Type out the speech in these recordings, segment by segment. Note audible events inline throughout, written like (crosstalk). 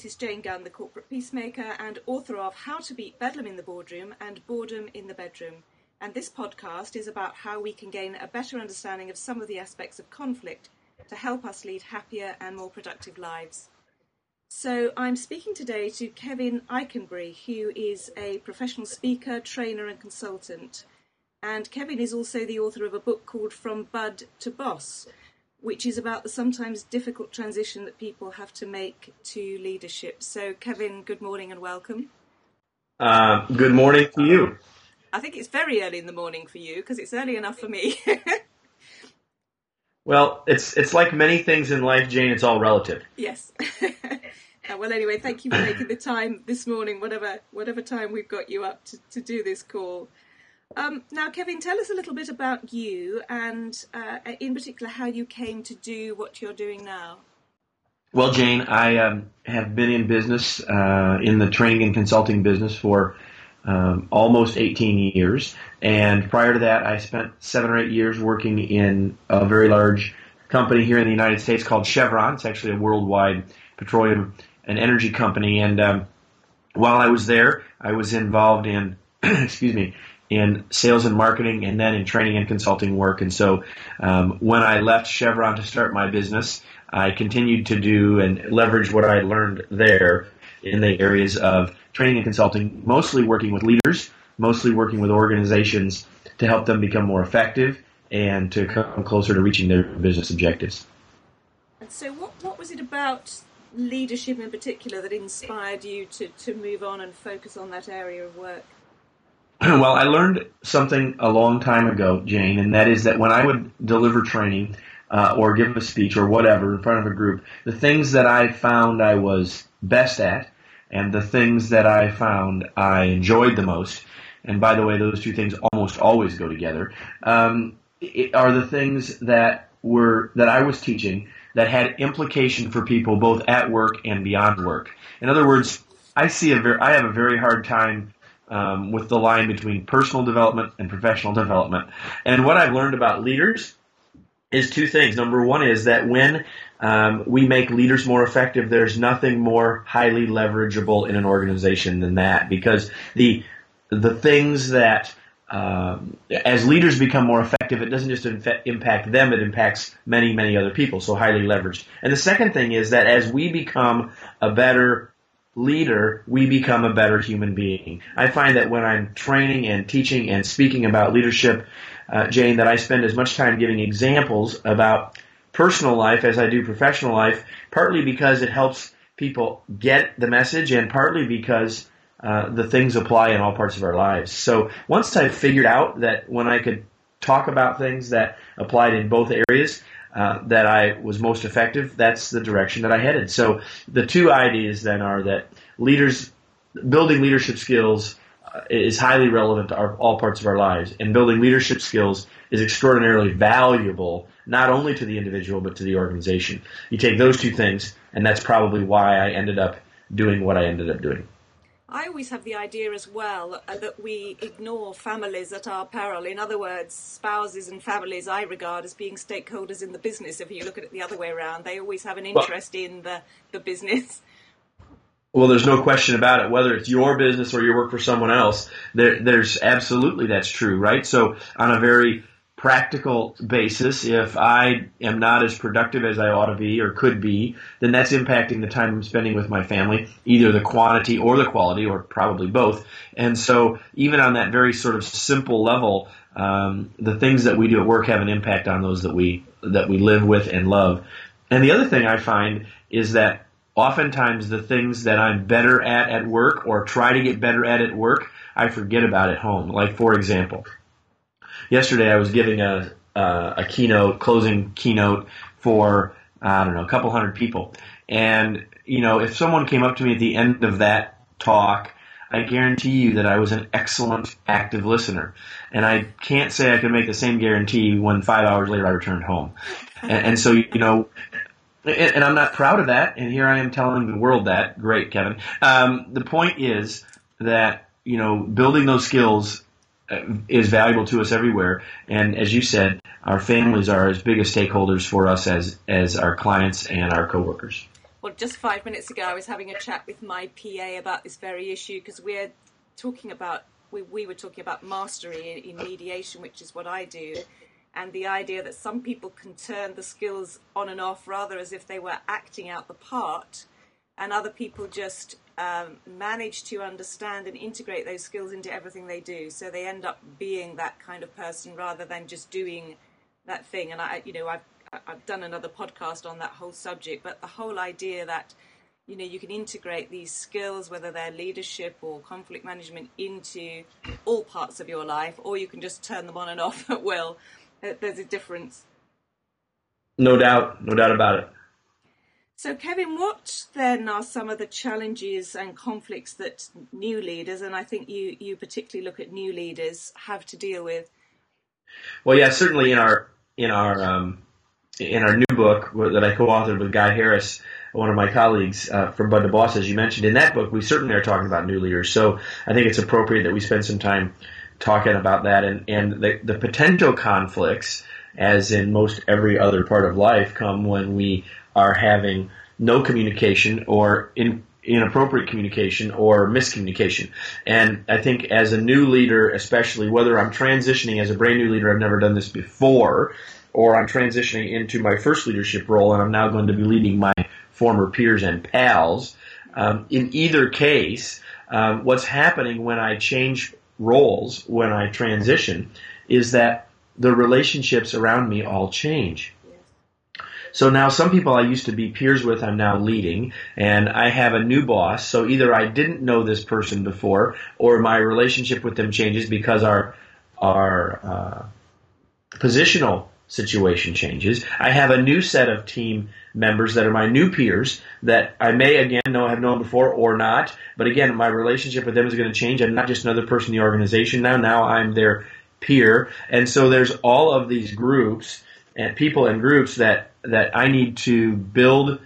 this is Jane Gunn, the corporate peacemaker and author of How to Beat Bedlam in the Boardroom and Boredom in the Bedroom. And this podcast is about how we can gain a better understanding of some of the aspects of conflict to help us lead happier and more productive lives. So, I'm speaking today to Kevin Eikenberry, who is a professional speaker, trainer, and consultant. And Kevin is also the author of a book called From Bud to Boss, which is about the sometimes difficult transition that people have to make to leadership. So, Kevin, good morning and welcome. Uh, good morning to you. I think it's very early in the morning for you because it's early enough for me. (laughs) well, it's it's like many things in life, Jane. It's all relative. Yes. (laughs) uh, well, anyway, thank you for making the time this morning, whatever whatever time we've got you up to, to do this call. Um, now, Kevin, tell us a little bit about you and, uh, in particular, how you came to do what you're doing now. Well, Jane, I um, have been in business, uh, in the training and consulting business for um, almost 18 years. And prior to that, I spent seven or eight years working in a very large company here in the United States called Chevron. It's actually a worldwide petroleum and energy company. And um, while I was there, I was involved in, (clears throat) excuse me, in sales and marketing and then in training and consulting work. And so um, when I left Chevron to start my business, I continued to do and leverage what I learned there in the areas of training and consulting, mostly working with leaders, mostly working with organizations to help them become more effective and to come closer to reaching their business objectives. And so, what, what was it about leadership in particular that inspired you to, to move on and focus on that area of work? (clears throat) well, I learned something a long time ago, Jane, and that is that when I would deliver training uh, or give a speech or whatever in front of a group, the things that I found I was best at and the things that I found I enjoyed the most, and by the way, those two things almost always go together, um, are the things that were that I was teaching that had implication for people both at work and beyond work. In other words, I see a very, I have a very hard time um, with the line between personal development and professional development. And what I've learned about leaders is two things. Number one is that when um, we make leaders more effective, there's nothing more highly leverageable in an organization than that because the the things that um, as leaders become more effective, it doesn't just impact them; it impacts many, many other people. So highly leveraged. And the second thing is that as we become a better leader, we become a better human being. I find that when I'm training and teaching and speaking about leadership, uh, Jane, that I spend as much time giving examples about personal life as I do professional life, partly because it helps people get the message and partly because uh, the things apply in all parts of our lives. So once I figured out that when I could talk about things that applied in both areas, uh, that I was most effective, that's the direction that I headed. So the two ideas then are that leaders, building leadership skills uh, is highly relevant to our, all parts of our lives, and building leadership skills is extraordinarily valuable not only to the individual but to the organization. You take those two things, and that's probably why I ended up doing what I ended up doing. I always have the idea as well uh, that we ignore families at our peril. In other words, spouses and families I regard as being stakeholders in the business. If you look at it the other way around, they always have an interest well, in the, the business. (laughs) Well, there's no question about it. Whether it's your business or you work for someone else, there, there's absolutely that's true, right? So on a very practical basis, if I am not as productive as I ought to be or could be, then that's impacting the time I'm spending with my family, either the quantity or the quality, or probably both. And so, even on that very sort of simple level, um, the things that we do at work have an impact on those that we that we live with and love. And the other thing I find is that oftentimes the things that I'm better at at work or try to get better at at work, I forget about at home. Like for example yesterday I was giving a uh, a keynote, closing keynote for I don't know a couple hundred people, and you know if someone came up to me at the end of that talk. I guarantee you that I was an excellent active listener. And I can't say I can make the same guarantee when five hours later I returned home. And, and so, you know, and, and, I'm not proud of that. And here I am telling the world that. Great, Kevin. Um, the point is that, you know, building those skills Uh, is valuable to us everywhere. And as you said, our families are as big as stakeholders for us as as our clients and our coworkers. Well, just five minutes ago, I was having a chat with my PA about this very issue because we're talking about we, we were talking about mastery in, in mediation, which is what I do, and the idea that some people can turn the skills on and off rather as if they were acting out the part, and other people just um, manage to understand and integrate those skills into everything they do. So they end up being that kind of person rather than just doing that thing. And I, you know, I've I've done another podcast on that whole subject, but the whole idea that you know you can integrate these skills, whether they're leadership or conflict management, into all parts of your life, or you can just turn them on and off (laughs) at will there's a difference. No doubt, no doubt about it. So, Kevin, what then are some of the challenges and conflicts that new leaders, and I think you, you particularly look at new leaders, have to deal with? Well, yeah, certainly in our in our um, in our new book that I co-authored with Guy Harris, one of my colleagues uh, from Bud to Boss, as you mentioned in that book, we certainly are talking about new leaders. So I think it's appropriate that we spend some time talking about that and, and the, the potential conflicts, as in most every other part of life, come when we are having no communication or in, inappropriate communication or miscommunication. And I think as a new leader, especially whether I'm transitioning as a brand new leader, I've never done this before, or I'm transitioning into my first leadership role and I'm now going to be leading my former peers and pals. Um, in either case, um, what's happening when I change roles when I transition is that the relationships around me all change. So now some people I used to be peers with, I'm now leading, and I have a new boss. So either I didn't know this person before, or my relationship with them changes because our our uh, positional situation changes. I have a new set of team members that are my new peers that I may again know have known before or not. But again, my relationship with them is going to change. I'm not just another person in the organization now. Now I'm their peer. And so there's all of these groups and people and groups that, that I need to build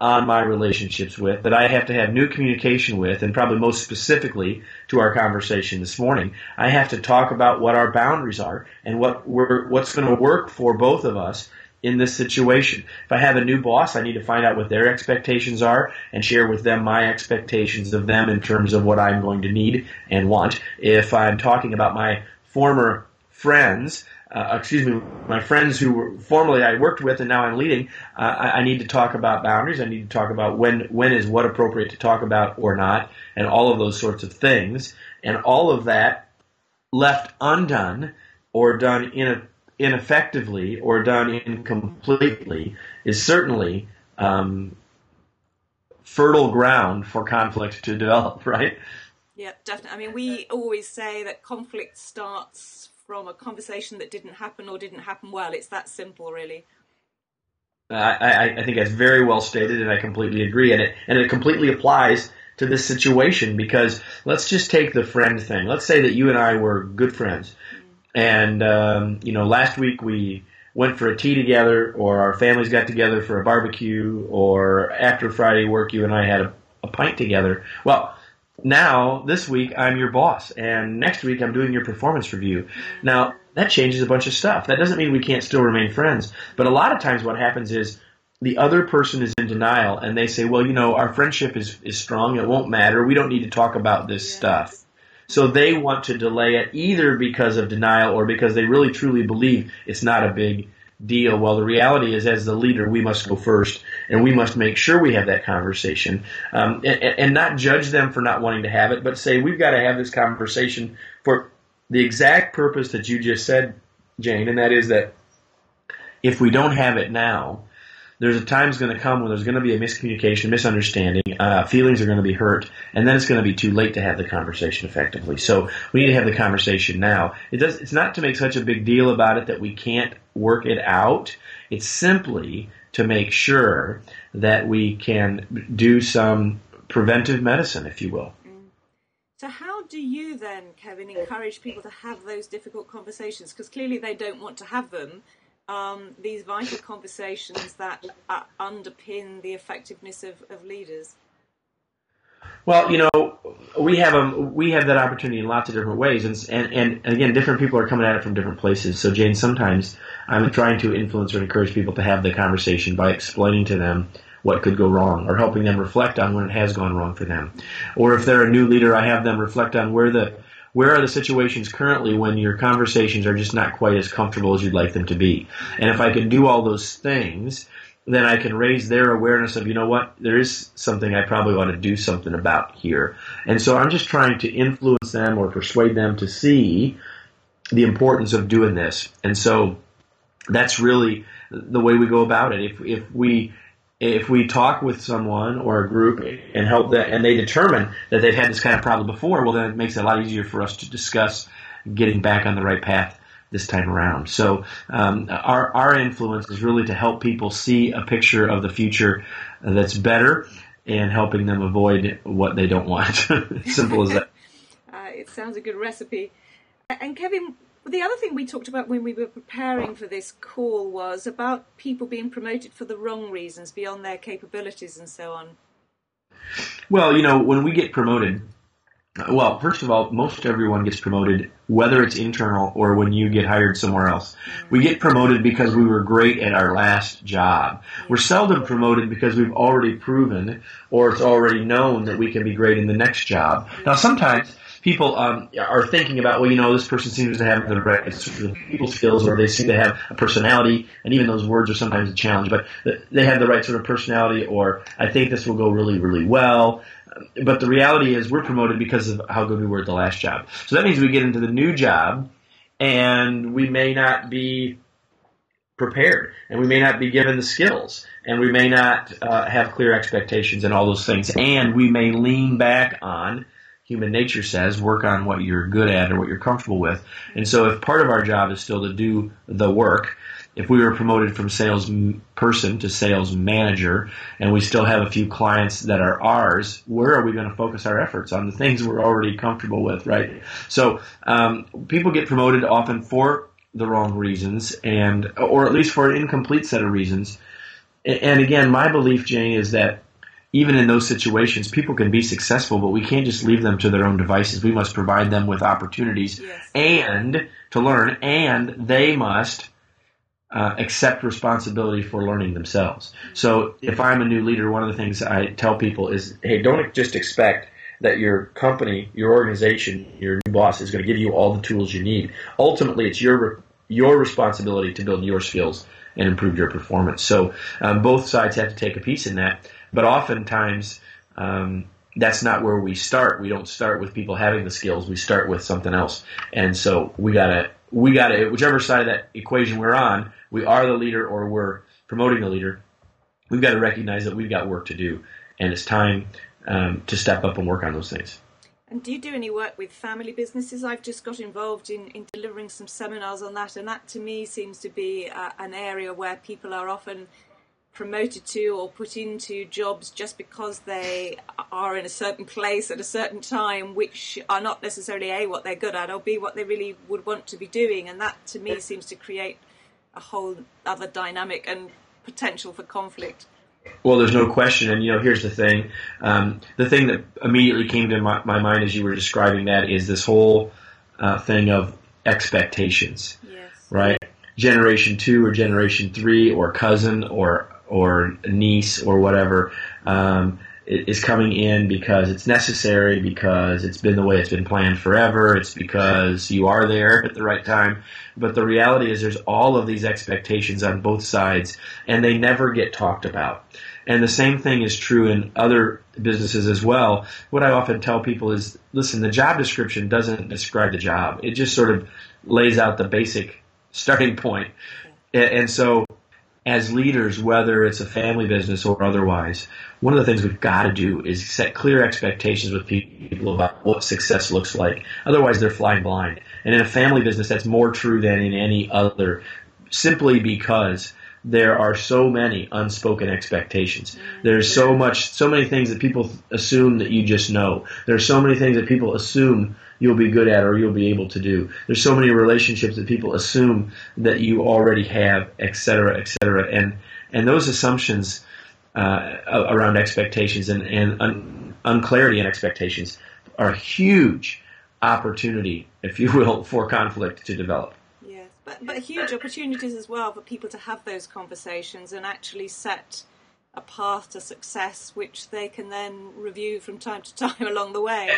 on my relationships with, that I have to have new communication with, and probably most specifically to our conversation this morning, I have to talk about what our boundaries are and what we're, what's going to work for both of us in this situation. If I have a new boss, I need to find out what their expectations are and share with them my expectations of them in terms of what I'm going to need and want. If I'm talking about my former friends, uh, excuse me, my friends who were formerly I worked with and now I'm leading, uh, I, I, need to talk about boundaries. I need to talk about when when is what appropriate to talk about or not, and all of those sorts of things. And all of that left undone or done in ineffectively or done incompletely is certainly um, fertile ground for conflict to develop. (laughs) Right? Yeah, definitely. I mean, we always say that conflict starts from a conversation that didn't happen or didn't happen well. It's that simple, really. I, I, I think that's very well stated, and I completely agree. And it and it completely applies to this situation because let's just take the friend thing. Let's say that you and I were good friends, and um, you know, last week we went for a tea together, or our families got together for a barbecue, or after Friday work, you and I had a, a pint together. Well, now this week I'm your boss, and next week I'm doing your performance review. Now that changes a bunch of stuff. That doesn't mean we can't still remain friends, but a lot of times what happens is the other person is in denial, and they say, "Well, you know, our friendship is is strong. It won't matter. We don't need to talk about this stuff." So they want to delay it either because of denial or because they really truly believe it's not a big deal. Well, the reality is, as the leader, we must go first, and we must make sure we have that conversation, um, and, and, not judge them for not wanting to have it, but say we've got to have this conversation for the exact purpose that you just said, Jane, and that is that if we don't have it now, there's a time's going to come when there's going to be a miscommunication, misunderstanding, uh, feelings are going to be hurt, and then it's going to be too late to have the conversation effectively. So we need to have the conversation now. It does. It's not to make such a big deal about it that we can't work it out. It's simply to make sure that we can do some preventive medicine, if you will. So, how do you then, Kevin, encourage people to have those difficult conversations? Because clearly they don't want to have them um, these vital conversations that uh, underpin the effectiveness of, of leaders? Well, you know, we have a um, we have that opportunity in lots of different ways, and, and and again, different people are coming at it from different places. So, Jane, sometimes I'm trying to influence or encourage people to have the conversation by explaining to them what could go wrong or helping them reflect on when it has gone wrong for them. Or if they're a new leader, I have them reflect on where the where are the situations currently when your conversations are just not quite as comfortable as you'd like them to be. And if I can do all those things, then I can raise their awareness of, you know what, there is something I probably want to do something about here. And so I'm just trying to influence them or persuade them to see the importance of doing this. And so that's really the way we go about it. If, if we if we talk with someone or a group and help that, and they determine that they've had this kind of problem before, well, then it makes it a lot easier for us to discuss getting back on the right path this time around. So um, our our influence is really to help people see a picture of the future that's better and helping them avoid what they don't want. (laughs) Simple as that. (laughs) uh, it sounds a good recipe. And Kevin, the other thing we talked about when we were preparing for this call was about people being promoted for the wrong reasons, beyond their capabilities, and so on. Well, you know, when we get promoted, well, first of all, most everyone gets promoted, whether it's internal or when you get hired somewhere else. We get promoted because we were great at our last job. We're seldom promoted because we've already proven or it's already known that we can be great in the next job. Now, sometimes people um, are thinking about, well, you know, this person seems to have the right people skills, or they seem to have a personality, and even those words are sometimes a challenge, but they have the right sort of personality, or I think this will go really, really well. But the reality is, we're promoted because of how good we were at the last job. So that means we get into the new job, and we may not be prepared, and we may not be given the skills, and we may not uh, have clear expectations and all those things, and we may lean back on human nature says, work on what you're good at or what you're comfortable with. And so if part of our job is still to do the work, if we were promoted from sales person to sales manager and we still have a few clients that are ours, where are we going to focus our efforts on the things we're already comfortable with, right? So um, people get promoted often for the wrong reasons and or at least for an incomplete set of reasons. And again, my belief, Jane, is that even in those situations, people can be successful, but we can't just leave them to their own devices. We must provide them with opportunities yes. and to learn, and they must uh, accept responsibility for learning themselves. So if I'm a new leader, one of the things I tell people is, hey, don't just expect that your company, your organization, your new boss is going to give you all the tools you need. Ultimately, it's your your responsibility to build your skills and improve your performance. So um, both sides have to take a piece in that. But oftentimes, um, that's not where we start. We don't start with people having the skills. We start with something else. And so we gotta, we gotta, whichever side of that equation we're on, we are the leader or we're promoting the leader. We've got to recognize that we've got work to do, and it's time um, to step up and work on those things. And do you do any work with family businesses? I've just got involved in, in delivering some seminars on that, and that to me seems to be uh, an area where people are often promoted to or put into jobs just because they are in a certain place at a certain time, which are not necessarily A, what they're good at, or B, what they really would want to be doing. And that to me seems to create a whole other dynamic and potential for conflict. Well, there's no question. And, you know, here's the thing. Um, the thing that immediately came to my, my, mind as you were describing that is this whole uh, thing of expectations. Yes. Right? Generation two or generation three or cousin or or niece or whatever um, is coming in because it's necessary, because it's been the way it's been planned forever, it's because you are there at the right time. But the reality is there's all of these expectations on both sides, and they never get talked about. And the same thing is true in other businesses as well. What I often tell people is, listen, the job description doesn't describe the job. It just sort of lays out the basic starting point. And so as leaders, whether it's a family business or otherwise, one of the things we've got to do is set clear expectations with people about what success looks like. Otherwise, they're flying blind. And in a family business, that's more true than in any other, simply because there are so many unspoken expectations. There's so much, so many things that people assume that you just know. There's so many things that people assume you'll be good at or you'll be able to do. There's so many relationships that people assume that you already have, et cetera, et cetera. And, and those assumptions uh, around expectations and, and un- unclarity in expectations are a huge opportunity, if you will, for conflict to develop. But, but huge opportunities as well for people to have those conversations and actually set a path to success which they can then review from time to time (laughs) along the way.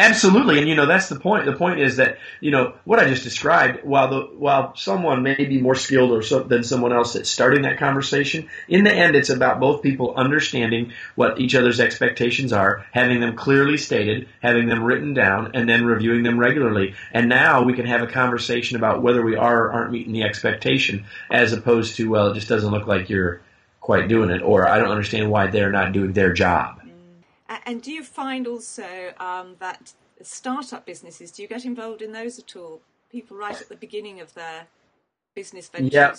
Absolutely, and you know that's the point. The point is that you know what I just described. While the while someone may be more skilled or so, than someone else at starting that conversation, in the end, it's about both people understanding what each other's expectations are, having them clearly stated, having them written down, and then reviewing them regularly. And now we can have a conversation about whether we are or aren't meeting the expectation, as opposed to well, it just doesn't look like you're quite doing it, or I don't understand why they're not doing their job. And do you find also um, that startup businesses, do you get involved in those at all? People right at the beginning of their business ventures? Yeah.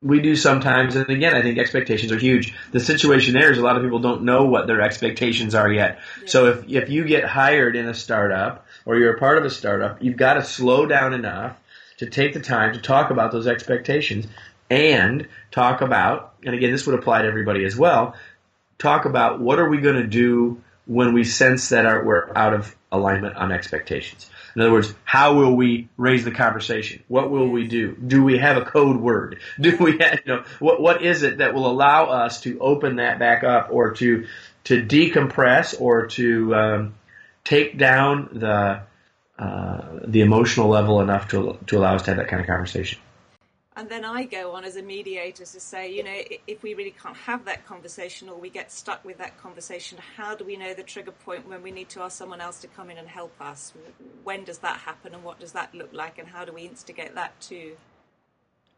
We do sometimes, and again, I think expectations are huge. The situation there is a lot of people don't know what their expectations are yet. So if if you get hired in a startup or you're a part of a startup, you've got to slow down enough to take the time to talk about those expectations and talk about, and again, this would apply to everybody as well, talk about what are we going to do when we sense that our, we're out of alignment on expectations. In other words, how will we raise the conversation? What will we do? Do we have a code word? (laughs) Do we have, you know, what, what is it that will allow us to open that back up or to, to decompress or to, um, take down the, uh, the emotional level enough to, to allow us to have that kind of conversation? And then I go on as a mediator to say, you know, if we really can't have that conversation or we get stuck with that conversation, how do we know the trigger point when we need to ask someone else to come in and help us? When does that happen and what does that look like and how do we instigate that too?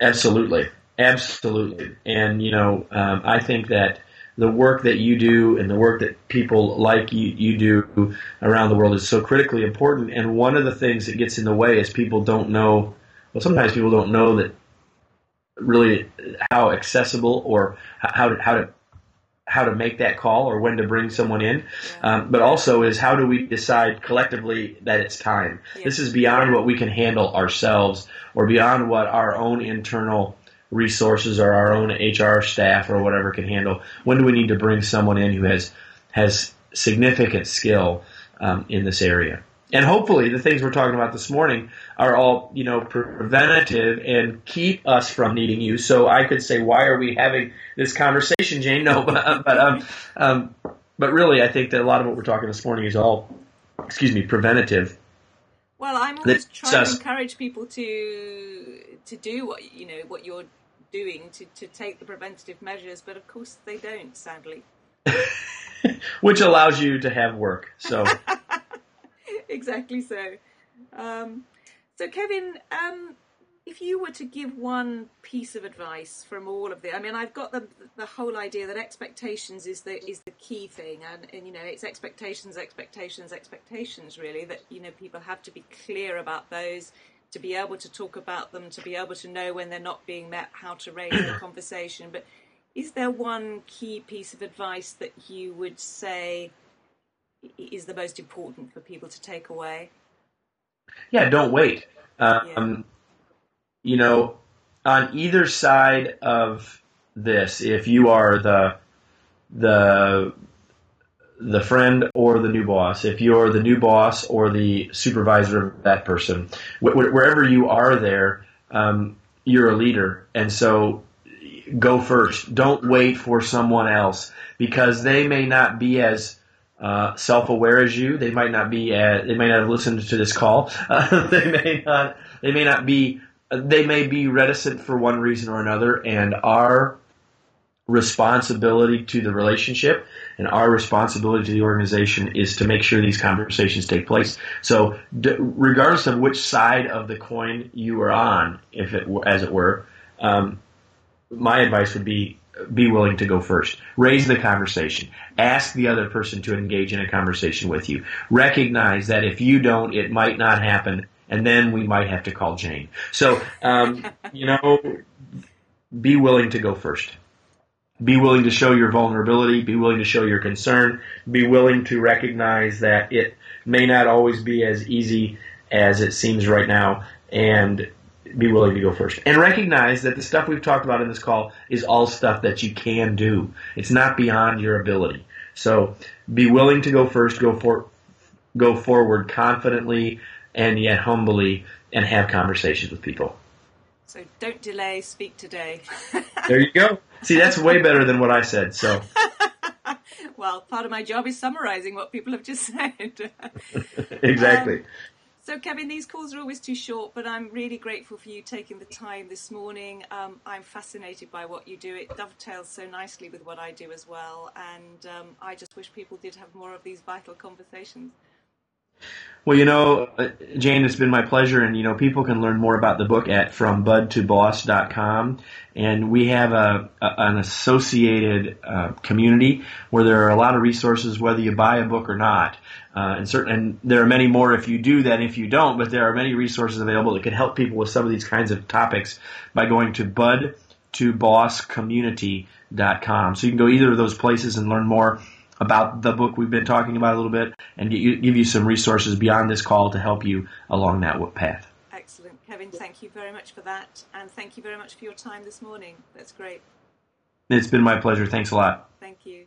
Absolutely. Absolutely. And, you know, um, I think that the work that you do and the work that people like you, you do around the world is so critically important. And one of the things that gets in the way is people don't know, well, sometimes people don't know that really how accessible or how to, how to how to make that call or when to bring someone in, um, but also is how do we decide collectively that it's time. This is beyond what we can handle ourselves or beyond what our own internal resources or our own HR staff or whatever can handle. When do we need to bring someone in who has has significant skill um, in this area? And hopefully, the things we're talking about this morning are all, you know, preventative and keep us from needing you. So I could say, why are we having this conversation, Jane? (laughs) No, but, but um, um, but really, I think that a lot of what we're talking this morning is all, excuse me, preventative. Well, I'm always trying to encourage people to to do what you know what you're doing to to take the preventative measures, but of course they don't, sadly. (laughs) Which allows you to have work. So. (laughs) exactly so. Um, so, Kevin, um, if you were to give one piece of advice from all of the, I mean, I've got the the whole idea that expectations is the is the key thing, and, and you know, it's expectations, expectations, expectations. Really, that you know, people have to be clear about those, to be able to talk about them, to be able to know when they're not being met, how to raise the conversation. But is there one key piece of advice that you would say? Is the most important for people to take away? Yeah, don't wait. Um, yeah. You know, on either side of this, if you are the the the friend or the new boss, if you're the new boss or the supervisor of that person, wh- wherever you are there, um, you're a leader, and so go first. Don't wait for someone else because they may not be as uh, self-aware as you. They might not be. They may not have listened to this call. (laughs) Uh, they may not. They may not be. They may be reticent for one reason or another. And our responsibility to the relationship and our responsibility to the organization is to make sure these conversations take place. So, d- regardless of which side of the coin you are on, if it as it were, um, my advice would be be willing to go first. Raise the conversation. Ask the other person to engage in a conversation with you. Recognize that if you don't, it might not happen, and then we might have to call Jane. So, um, (laughs) you know, be willing to go first. Be willing to show your vulnerability. Be willing to show your concern. Be willing to recognize that it may not always be as easy as it seems right now, and be willing to go first. And recognize that the stuff we've talked about in this call is all stuff that you can do. It's not beyond your ability. So be willing to go first, go for go forward confidently and yet humbly and have conversations with people. So don't delay, speak today. (laughs) there you go. See, that's way better than what I said. So. (laughs) well, part of my job is summarizing what people have just said. (laughs) exactly. Um, so, Kevin, these calls are always too short, but I'm really grateful for you taking the time this morning. Um, I'm fascinated by what you do. It dovetails so nicely with what I do as well. And um, I just wish people did have more of these vital conversations. Well, you know, uh, Jane, it's been my pleasure, and you know, people can learn more about the book at FromBudToBoss.com, and we have a, a an associated uh, community where there are a lot of resources, whether you buy a book or not, uh, and certain, and there are many more if you do than if you don't. But there are many resources available that can help people with some of these kinds of topics by going to BudToBossCommunity.com. So you can go either of those places and learn more about the book we've been talking about a little bit and give you some resources beyond this call to help you along that path. Excellent. Kevin, thank you very much for that. And thank you very much for your time this morning. That's great. It's been my pleasure. Thanks a lot. Thank you.